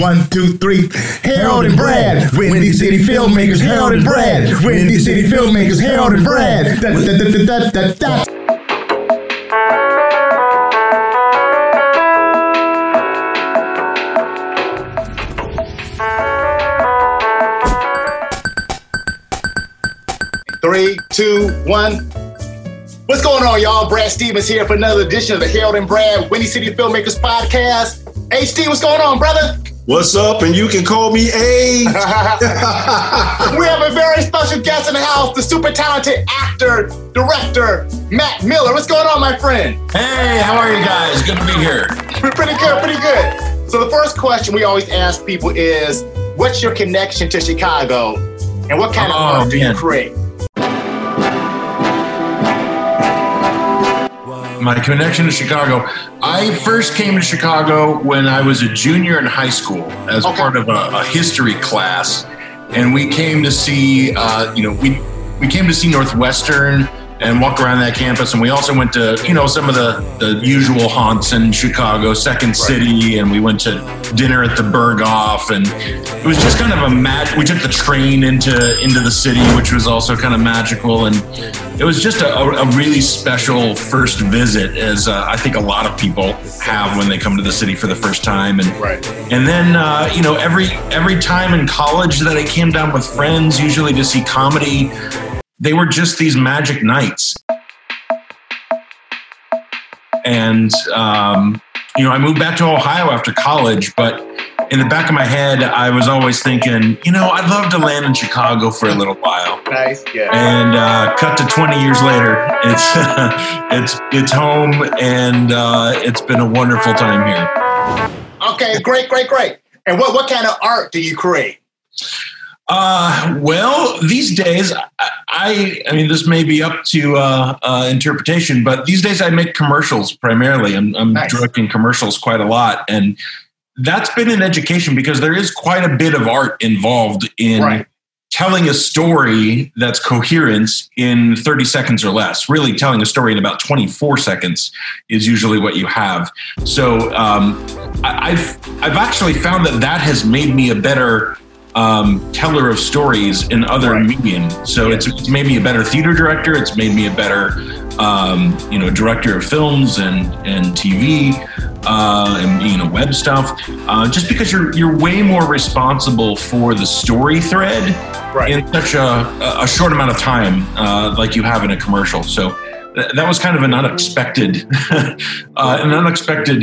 One, two, three. Harold and Brad. Windy City Filmmakers. Harold and Brad. Windy City Filmmakers. Harold and Brad. Da, da, da, da, da, da. Three, two, one. What's going on, y'all? Brad Stevens here for another edition of the Harold and Brad Windy City Filmmakers Podcast. HD, what's going on, brother? What's up? And you can call me A. we have a very special guest in the house, the super talented actor, director, Matt Miller. What's going on, my friend? Hey, how are you guys? Good to be here. Pretty good, pretty good. So the first question we always ask people is, what's your connection to Chicago? And what kind of Oh, art do you create? My connection to Chicago. I first came to Chicago when I was a junior in high school as Okay. part of a, a history class, and we came to see, uh, you know, we we came to see Northwestern and walk around that campus, and we also went to, you know, some of the the usual haunts in Chicago, Second City, and we went to dinner at the Berghoff, and it was just kind of a mag. We took the train into into the city, which was also kind of magical, and it was just a, a a really special first visit, as uh, I think a lot of people have when they come to the city for the first time. And Right. and then uh, you know every every time in college that I came down with friends, usually to see comedy, they were just these magic nights. And um, you know, I moved back to Ohio after college, but in the back of my head, I was always thinking, you know, I'd love to land in Chicago for a little while Nice, yeah. and uh, cut to 20 years later it's it's it's home and uh, it's been a wonderful time here Okay, great, great, great. And what, what kind of art do you create? Uh, well these days I, I mean this may be up to uh, uh, interpretation but these days i make commercials primarily i'm, I'm Nice. directing commercials quite a lot and that's been an education because there is quite a bit of art involved in Right. telling a story that's coherent in 30 seconds or less. Really, telling a story in about 24 seconds is usually what you have. So um, I, I've I've actually found that that has made me a better um, teller of stories in other Right. medium. So it's, it's made me a better theater director. It's made me a better um, you know director of films and and TV uh, and you know web stuff. Uh, just because you're you're way more responsible for the story thread Right. in such a, a short amount of time, uh, like you have in a commercial. So th- that was kind of an unexpected, uh, an unexpected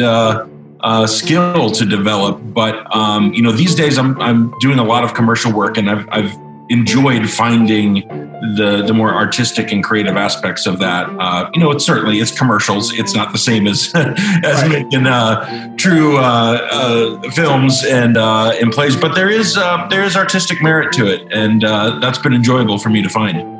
uh, uh, skill to develop. But um, you know, these days I'm I'm doing a lot of commercial work, and I've I've enjoyed finding the the more artistic and creative aspects of that. Uh, you know, it's certainly it's commercials. It's not the same as as Right. making uh, true uh, uh, films and uh, and plays, but there is uh, there is artistic merit to it, and uh, that's been enjoyable for me to find.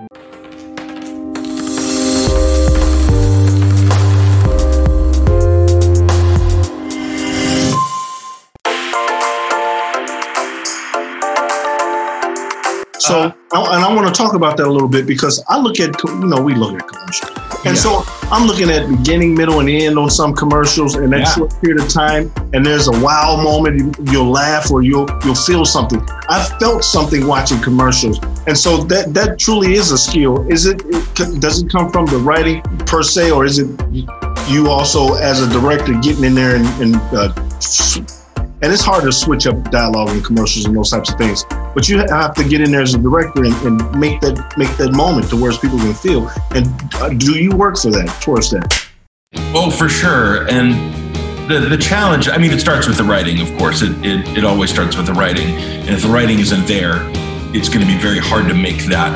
So, I- and I want to talk about that a little bit because I look at, you know, we look at commercials. And Yeah. so I'm looking at beginning, middle, and end on some commercials in that Yeah. short period of time. And there's a wow moment. You- You'll laugh or you'll you'll feel something. I felt something watching commercials, and so that that truly is a skill. Is it? it does it come from the writing per se, or is it you also as a director getting in there and, and uh, and it's hard to switch up dialogue and commercials and those types of things. But you have to get in there as a director and, and make that make that moment to where people can feel. And uh, do you work for that towards that? Oh, for sure. And the the challenge, I mean, it starts with the writing, of course. It it, it always starts with the writing. And if the writing isn't there, it's going to be very hard to make that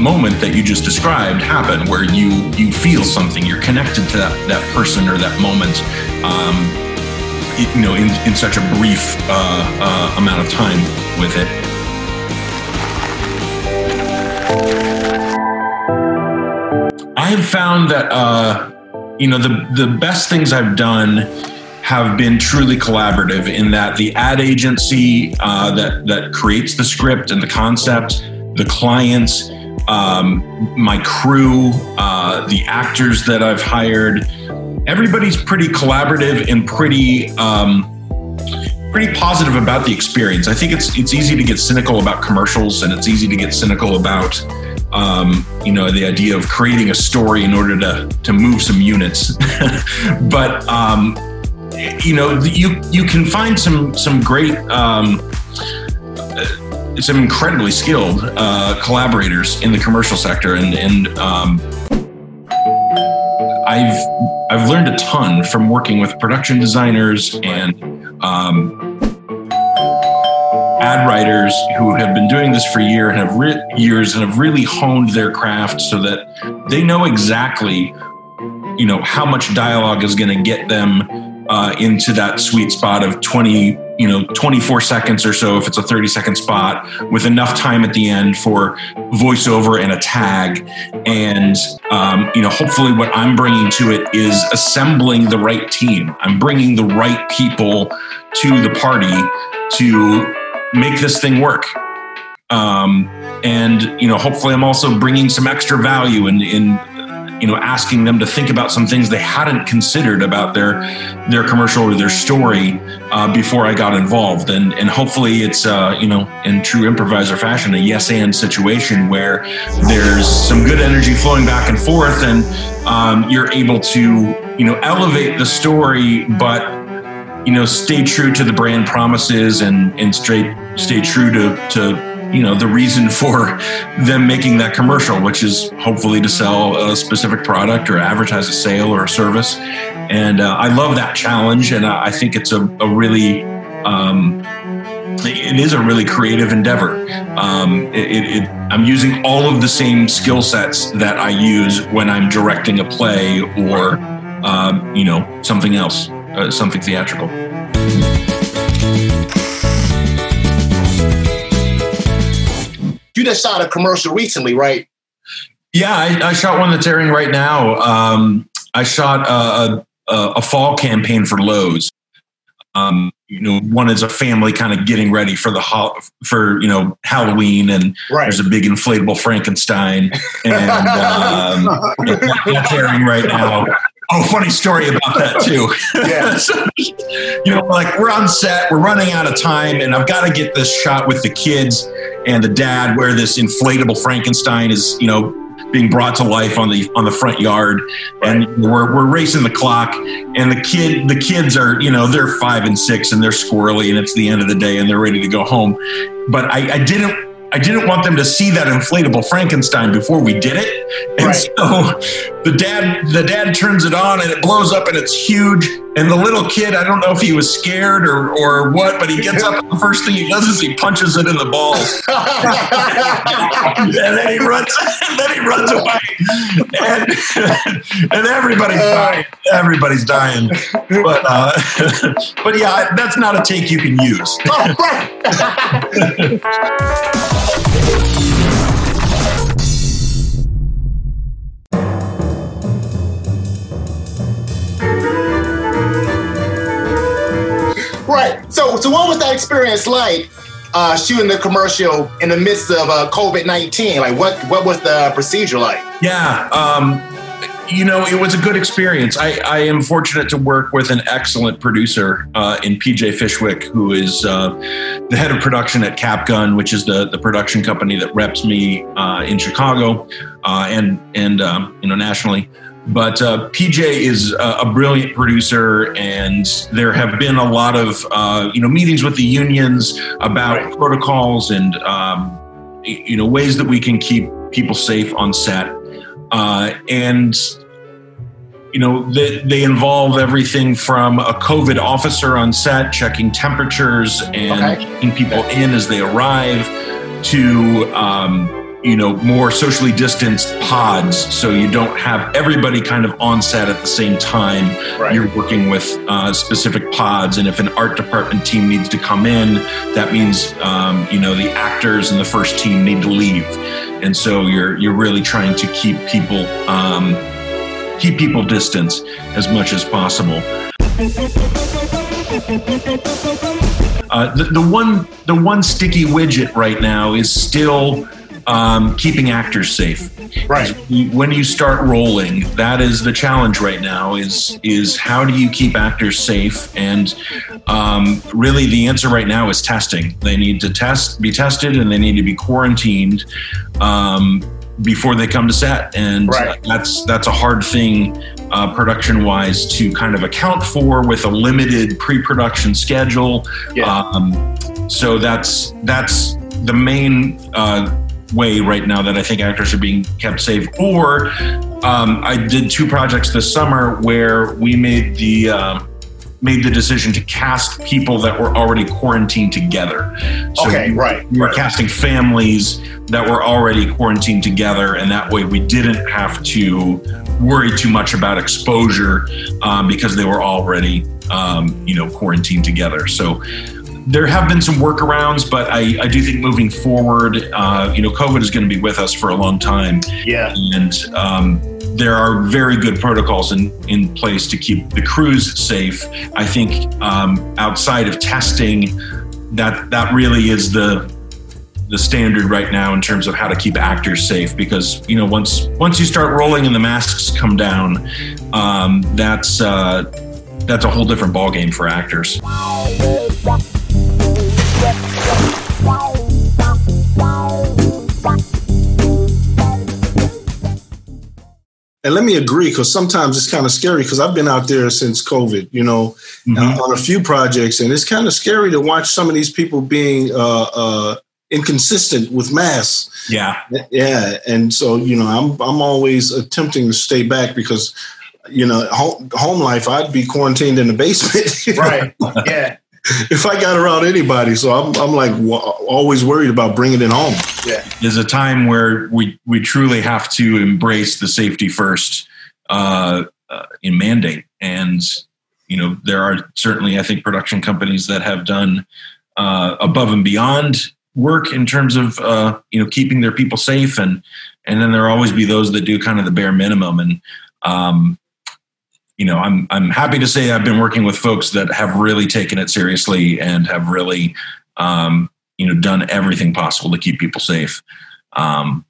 moment that you just described happen where you you feel something you're connected to that, that person or that moment um, you know in, in such a brief uh, uh, amount of time with it. I've found that uh, you know the the best things I've done have been truly collaborative in that the ad agency uh, that that creates the script and the concept, the clients, um, my crew, uh, the actors that I've hired, everybody's pretty collaborative and pretty um, pretty positive about the experience. I think it's it's easy to get cynical about commercials, and it's easy to get cynical about um, you know the idea of creating a story in order to to move some units. but um, you know you you can find some some great. Um, some incredibly skilled uh, collaborators in the commercial sector, and and um, I've I've learned a ton from working with production designers and um, ad writers who have been doing this for year and have re- years and have really honed their craft so that they know exactly, you know, how much dialogue is going to get them uh, into that sweet spot of 20 you know 24 seconds or so if it's a 30 second spot with enough time at the end for voiceover and a tag. And um, you know hopefully what i'm bringing to it is assembling the right team. I'm bringing the right people to the party to make this thing work. Um, and you know hopefully i'm also bringing some extra value in in you know asking them to think about some things they hadn't considered about their their commercial or their story uh, before I got involved. And and hopefully it's uh, you know in true improviser fashion a yes and situation where there's some good energy flowing back and forth and um, you're able to you know elevate the story but you know stay true to the brand promises and and straight stay true to to you know the reason for them making that commercial which is hopefully to sell a specific product or advertise a sale or a service and uh, i love that challenge and i think it's a, a really um, it is a really creative endeavor. Um, it, it, I'm using all of the same skill sets that I use when I'm directing a play or, um, you know, something else, uh, something theatrical. You just shot a commercial recently, right? Yeah, I, I shot one that's airing right now. Um, I shot a, a, a, fall campaign for Lowe's. Um, you know, one is a family kind of getting ready for the ho- for you know Halloween, and Right. there's a big inflatable Frankenstein, and um, that's airing right now. Oh, funny story about that too. Yeah. So, you know, like we're on set, we're running out of time, and I've got to get this shot with the kids and the dad where this inflatable Frankenstein is, you know, being brought to life on the on the front yard and we're, we're racing the clock and the kid the kids are you know they're five and six and they're squirrely and it's the end of the day and they're ready to go home but i, I didn't I didn't want them to see that inflatable Frankenstein before we did it, and Right. so the dad the dad turns it on and it blows up and it's huge. And the little kid, I don't know if he was scared or or what, but he gets up and the first thing he does is he punches it in the balls. and then he runs and then he runs away and, and everybody's dying everybody's dying but uh, but yeah that's not a take you can use so what was that experience like? Uh, shooting the commercial in the midst of uh, COVID nineteen, like what what was the procedure like? yeah um, you know it was a good experience I, I am fortunate to work with an excellent producer uh, in pj fishwick who is uh, the head of production at capgun which is the, the production company that reps me uh, in chicago uh, and and um, you know nationally but uh, PJ is a, brilliant producer, and there have been a lot of uh, you know meetings with the unions about Right. protocols and um, you know ways that we can keep people safe on set. Uh, and you know they, they involve everything from a COVID officer on set checking temperatures and Okay. keeping people in as they arrive, to um, you know more socially distanced pods, so you don't have everybody kind of on set at the same time. Right. You're working with uh, specific pods, and if an art department team needs to come in, that means um, you know the actors and the first team need to leave, and so you're you're really trying to keep people um, keep people distance as much as possible. Uh, the, the one the one sticky widget right now is still um, keeping actors safe. Right. When you start rolling, that is the challenge right now. Is is how do you keep actors safe? And um, really, the answer right now is testing. They need to test, be tested, and they need to be quarantined. Um, before they come to set, and Right. that's that's a hard thing, uh, production wise, to kind of account for with a limited pre-production schedule. Yeah. Um, so that's that's the main uh, way right now that I think actors are being kept safe. Or um, I did two projects this summer where we made the um made the decision to cast people that were already quarantined together. So Okay, right. we were right. casting families that were already quarantined together, and that way we didn't have to worry too much about exposure um, because they were already, um, you know, quarantined together. So there have been some workarounds, but I, I do think moving forward, uh, you know, COVID is going to be with us for a long time, Yeah. and um, there are very good protocols in, in place to keep the crews safe. I think um, outside of testing, that that really is the the standard right now in terms of how to keep actors safe because you know once once you start rolling and the masks come down, um, that's uh, that's a whole different ballgame for actors. And let me agree, because sometimes it's kind of scary. Because I've been out there since COVID, you know, uh, on a few projects, and it's kind of scary to watch some of these people being uh, uh, inconsistent with masks. Yeah, Yeah, and so you know, I'm I'm always attempting to stay back because, you know, home, home life, I'd be quarantined in the basement, you know, Right. Yeah. if I got around anybody. So I'm I'm like w- always worried about bringing it home. Yeah. is a time where we we truly have to embrace the safety first uh, uh, in mandate, and you know there are certainly I think production companies that have done uh, above and beyond work in terms of uh, you know keeping their people safe, and and then there will always be those that do kind of the bare minimum, and um, you know I'm I'm happy to say I've been working with folks that have really taken it seriously and have really um, you know done everything possible to keep people safe. Um,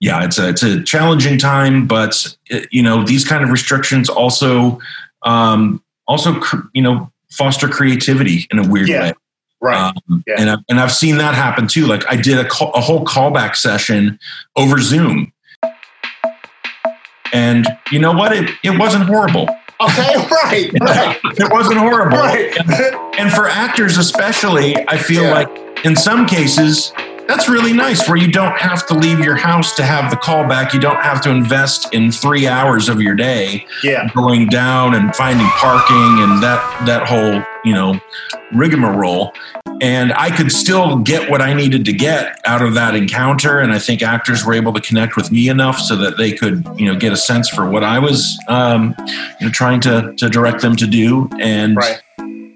yeah, it's a it's a challenging time, but it, you know these kind of restrictions also um, also cr- you know foster creativity in a weird Yeah. way. Right. Um, Yeah. And I've, and I've seen that happen too. Like I did a, call, a whole callback session over Zoom, and you know what? It it wasn't horrible. okay. Right. Right. It wasn't horrible. Right. And for actors, especially, I feel Yeah. like in some cases, that's really nice where you don't have to leave your house to have the callback. You don't have to invest in three hours of your day Yeah. going down and finding parking and that, that whole, you know, rigmarole. And I could still get what I needed to get out of that encounter. And I think actors were able to connect with me enough so that they could, you know, get a sense for what I was, um, you know, trying to, to direct them to do. And, Right.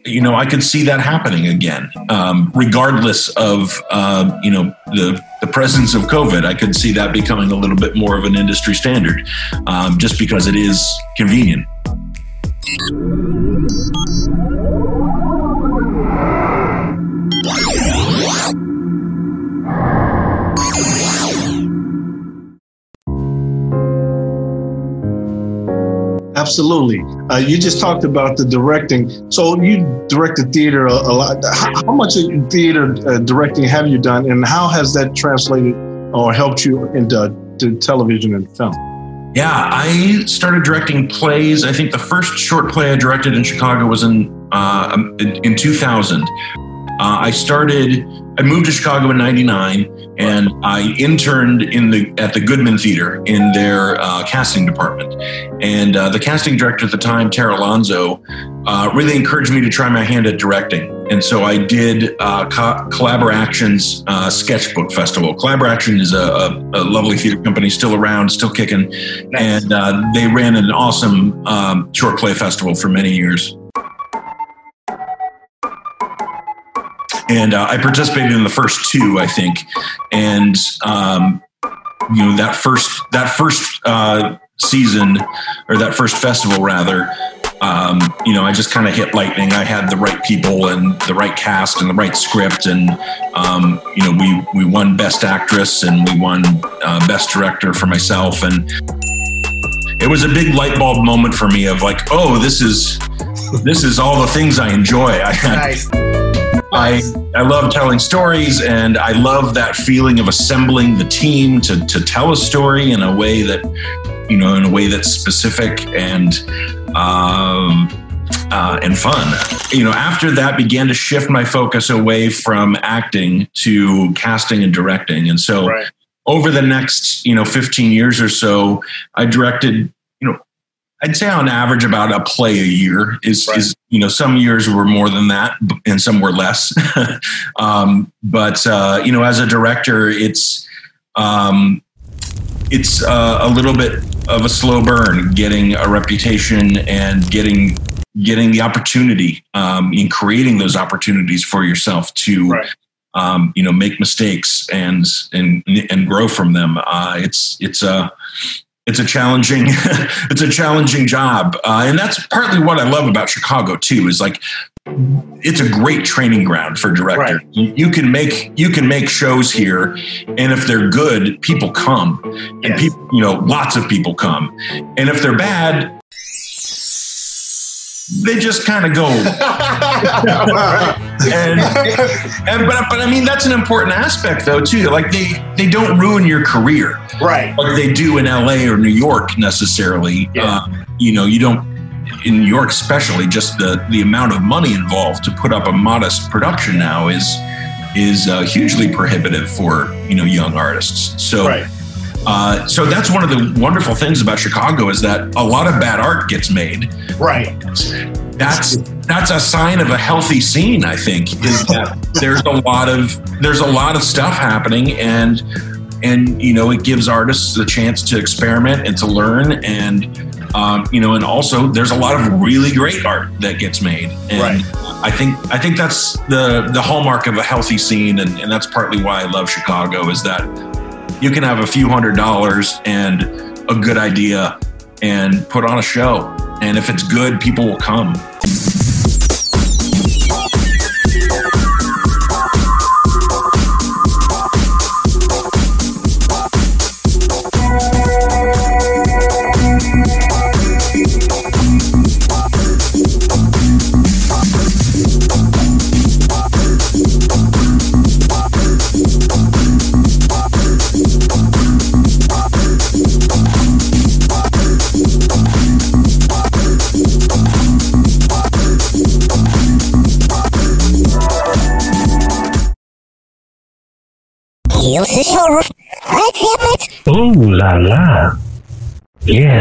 you know, I could see that happening again, um, regardless of um, you know the the presence of COVID. I could see that becoming a little bit more of an industry standard, um, just because it is convenient. Absolutely. Uh, you just talked about the directing. So you directed theater a, a lot. How, how much theater uh, directing have you done, and how has that translated or helped you into to television and film? Yeah, I started directing plays. I think the first short play I directed in Chicago was in uh, in, in 2000. Uh, I started. I moved to Chicago in '99, and I interned in the at the Goodman Theater in their uh, casting department. And uh, the casting director at the time, Tara Lonzo, uh, really encouraged me to try my hand at directing. And so I did uh, Co- Collaboraction's uh, Sketchbook Festival. Collaboraction is a, a, a lovely theater company, still around, still kicking Nice. and uh, they ran an awesome um, short play festival for many years. And uh, I participated in the first two, I think, and um, you know that first that first uh, season or that first festival rather um, you know, I just kind of hit lightning. I had the right people and the right cast and the right script, and um, you know, we we won Best Actress and we won uh, Best Director for myself, and it was a big light bulb moment for me of like, oh, this is this is all the things I enjoy. I Nice. I I love telling stories, and I love that feeling of assembling the team to to tell a story in a way that you know in a way that's specific and um, uh, and fun. You know, after that, began to shift my focus away from acting to casting and directing, and so Right. over the next you know 15 years or so, I directed I'd say on average about a play a year is, Right. is you know some years were more than that and some were less um, but uh, you know as a director it's um, it's uh, a little bit of a slow burn getting a reputation and getting getting the opportunity um, in creating those opportunities for yourself to Right. um, you know make mistakes and and and grow from them uh, it's it's a it's a challenging it's a challenging job. Uh, and that's partly what i love about chicago too is like it's a great training ground for directors. You you can make you can make shows here and if they're good people come. And Yes. people you know lots of people come. And if they're bad they just kind of go and and but but I mean that's an important aspect though too. Like they they don't ruin your career right. like they do in LA or New York necessarily. Yeah. Uh, you know, you don't in New York especially just the the amount of money involved to put up a modest production now is is uh, hugely prohibitive for you know young artists. So Right. Uh, so that's one of the wonderful things about Chicago is that a lot of bad art gets made Right. that's that's a sign of a healthy scene i think is that there's a lot of there's a lot of stuff happening and and you know it gives artists the chance to experiment and to learn and um, you know and also there's a lot of really great art that gets made and Right. i think i think that's the the hallmark of a healthy scene and, and that's partly why i love chicago is that you can have a few hundred dollars and a good idea and put on a show. And if it's good people will come Ooh la la. Yeah.